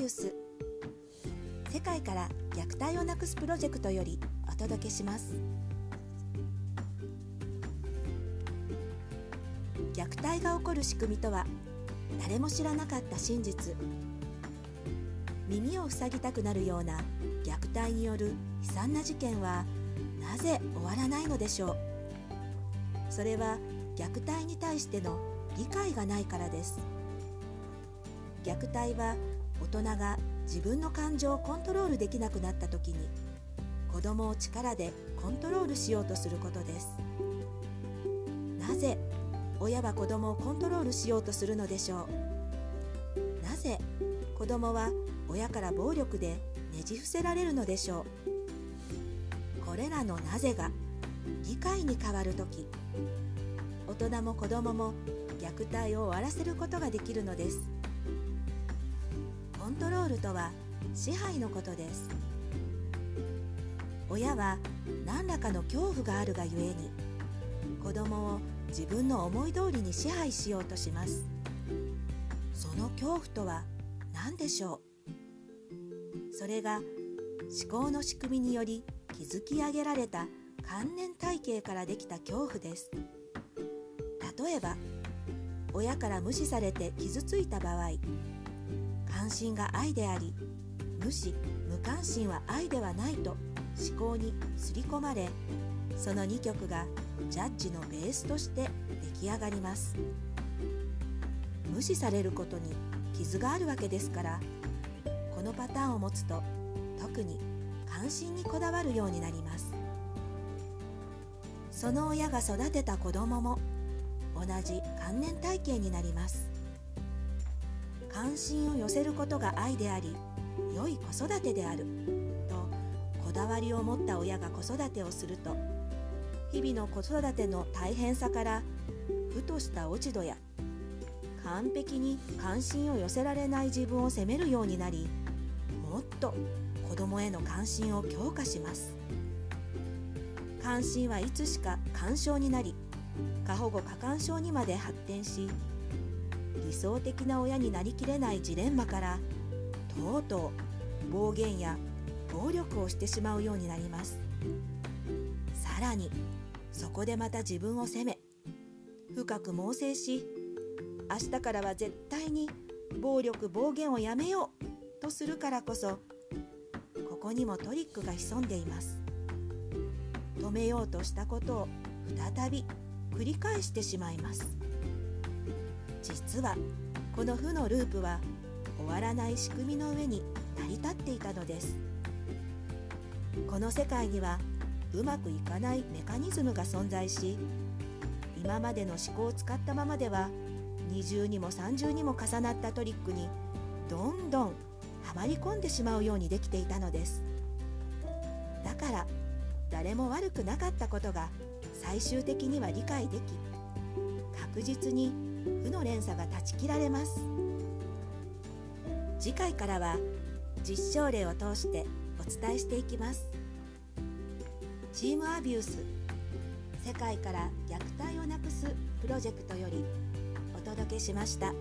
ュース。世界から虐待をなくすプロジェクトよりお届けします。虐待が起こる仕組みとは誰も知らなかった真実。耳を塞ぎたくなるような虐待による悲惨な事件はなぜ終わらないのでしょう。それは虐待に対しての理解がないからです。虐待は大人が自分の感情をコントロールできなくなった時に子供を力でコントロールしようとすることです。なぜ親は子供をコントロールしようとするのでしょう？なぜ子供は親から暴力でねじ伏せられるのでしょう？これらのなぜが理解に変わる時大人も子供も虐待を終わらせることができるのです。コントロールとは支配のことです。親は何らかの恐怖があるがゆえに子供を自分の思い通りに支配しようとします。その恐怖とは何でしょう？それが思考の仕組みにより築き上げられた観念体系からできた恐怖です。例えば親から無視されて傷ついた場合関心が愛であり無視無関心は愛ではないと思考に刷り込まれその2曲がジャッジのベースとして出来上がります。無視されることに傷があるわけですからこのパターンを持つと特に関心にこだわるようになります。その親が育てた子供も同じ観念体系になります。関心を寄せることが愛であり良い子育てであるとこだわりを持った親が子育てをすると日々の子育ての大変さからふとした落ち度や完璧に関心を寄せられない自分を責めるようになりもっと子供への関心を強化します。関心はいつしか干渉になり過保護過干渉にまで発展し理想的な親になりきれないジレンマからとうとう暴言や暴力をしてしまうようになります。さらにそこでまた自分を責め深く猛省し明日からは絶対に暴力暴言をやめようとするからこそここにもトリックが潜んでいます。止めようとしたことを再び繰り返してしまいます。実はこの負のループは終わらない仕組みの上に成り立っていたのです。この世界にはうまくいかないメカニズムが存在し今までの思考を使ったままでは二重にも三重にも重なったトリックにどんどんはまり込んでしまうようにできていたのです。だから誰も悪くなかったことが最終的には理解でき確実に負の連鎖が断ち切られます次回からは実証例を通してお伝えしていきますチームアビュース世界から虐待をなくすプロジェクトよりお届けしました。